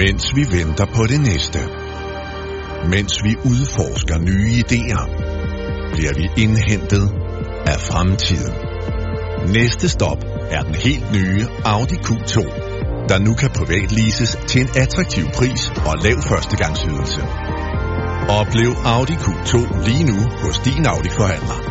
Mens vi venter på det næste. Mens vi udforsker nye idéer, bliver vi indhentet af fremtiden. Næste stop er den helt nye Audi Q2, der nu kan privatleases til en attraktiv pris og lav førstegangsydelse. Oplev Audi Q2 lige nu hos din Audi-forhandler.